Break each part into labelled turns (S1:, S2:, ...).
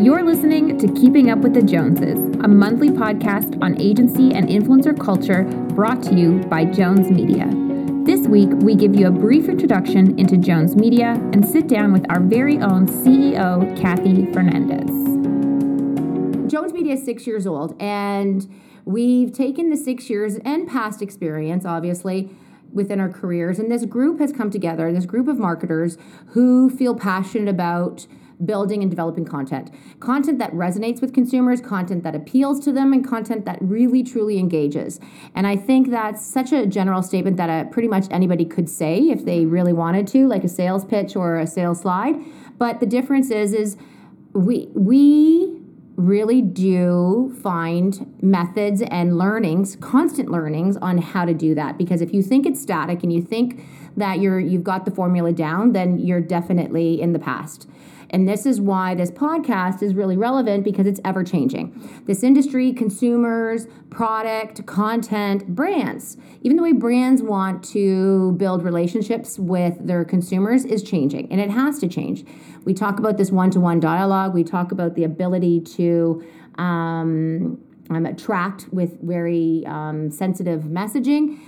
S1: You're listening to Keeping Up with the Joneses, a monthly podcast on agency and influencer culture brought to you by Jones Media. This week, we give you a brief introduction into Jones Media and sit down with our very own CEO, Kathy Fernandez.
S2: Jones Media is six years old, and we've taken the six years and past experience, obviously, within our careers. And this group has come together, this group of marketers who feel passionate about building and developing content. Content that resonates with consumers, content that appeals to them, and content that really truly engages. And I think that's such a general statement that uh, pretty much anybody could say if they really wanted to, like a sales pitch or a sales slide. But the difference is, is we we really do find methods and learnings, constant learnings on how to do that. Because if you think it's static and you think that you're you've got the formula down, then you're definitely in the past. And this is why this podcast is really relevant because it's ever changing. This industry, consumers, product, content, brands, even the way brands want to build relationships with their consumers is changing and it has to change. We talk about this one to one dialogue, we talk about the ability to. Um, um, attract with very um, sensitive messaging.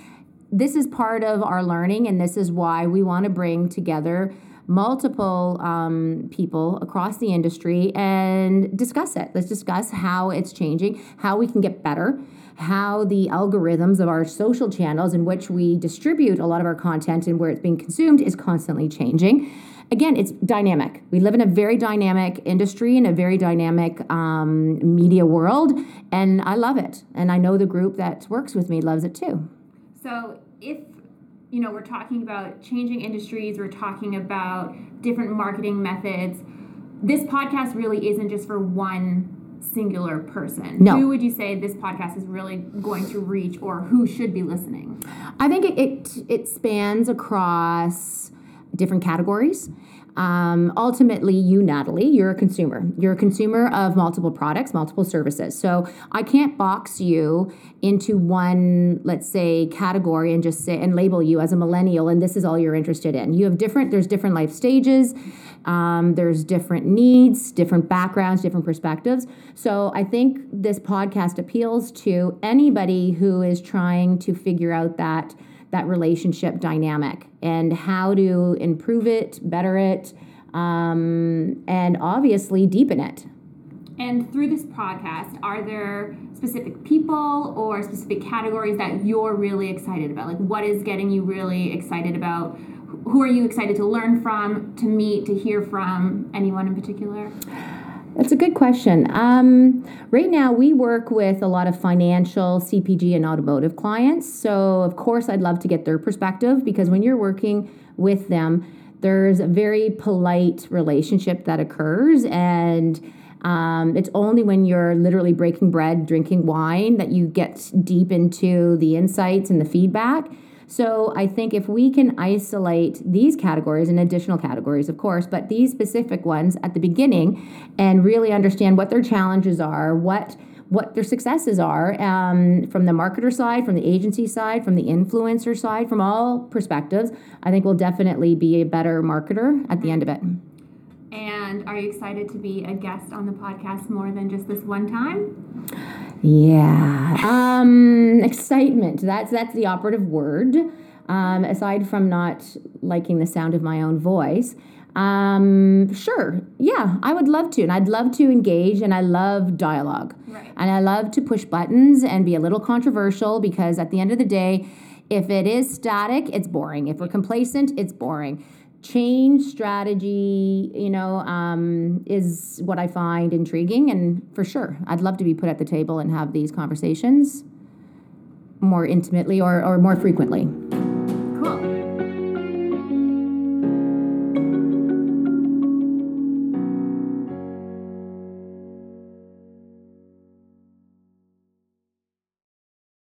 S2: This is part of our learning, and this is why we want to bring together multiple um, people across the industry and discuss it. Let's discuss how it's changing, how we can get better, how the algorithms of our social channels in which we distribute a lot of our content and where it's being consumed is constantly changing. Again, it's dynamic. We live in a very dynamic industry and a very dynamic um, media world, and I love it. And I know the group that works with me loves it too.
S1: So, if you know, we're talking about changing industries, we're talking about different marketing methods. This podcast really isn't just for one singular person.
S2: No.
S1: Who would you say this podcast is really going to reach or who should be listening?
S2: I think it, it, it spans across different categories. Um, ultimately, you, Natalie, you're a consumer. You're a consumer of multiple products, multiple services. So I can't box you into one, let's say, category and just say and label you as a millennial, and this is all you're interested in. You have different. There's different life stages. Um, there's different needs, different backgrounds, different perspectives. So I think this podcast appeals to anybody who is trying to figure out that that relationship dynamic and how to improve it, better it, um, and obviously deepen it.
S1: And through this podcast, are there specific people or specific categories that you're really excited about? Like, what is getting you really excited about? Who are you excited to learn from, to meet, to hear from? Anyone in particular?
S2: That's a good question. Um, right now, we work with a lot of financial, CPG, and automotive clients. So, of course, I'd love to get their perspective because when you're working with them, there's a very polite relationship that occurs. And um, it's only when you're literally breaking bread, drinking wine, that you get deep into the insights and the feedback. So I think if we can isolate these categories and additional categories, of course, but these specific ones at the beginning and really understand what their challenges are, what what their successes are um, from the marketer side, from the agency side, from the influencer side, from all perspectives, I think we'll definitely be a better marketer at the end of it.
S1: And are you excited to be a guest on the podcast more than just this one time?
S2: Yeah. Um, excitement. That's that's the operative word. Um, aside from not liking the sound of my own voice. Um, sure. Yeah, I would love to. And I'd love to engage and I love dialogue.
S1: Right.
S2: And I love to push buttons and be a little controversial because at the end of the day, if it is static, it's boring. If we're complacent, it's boring change strategy, you know, um, is what I find intriguing. And for sure, I'd love to be put at the table and have these conversations more intimately or, or more frequently.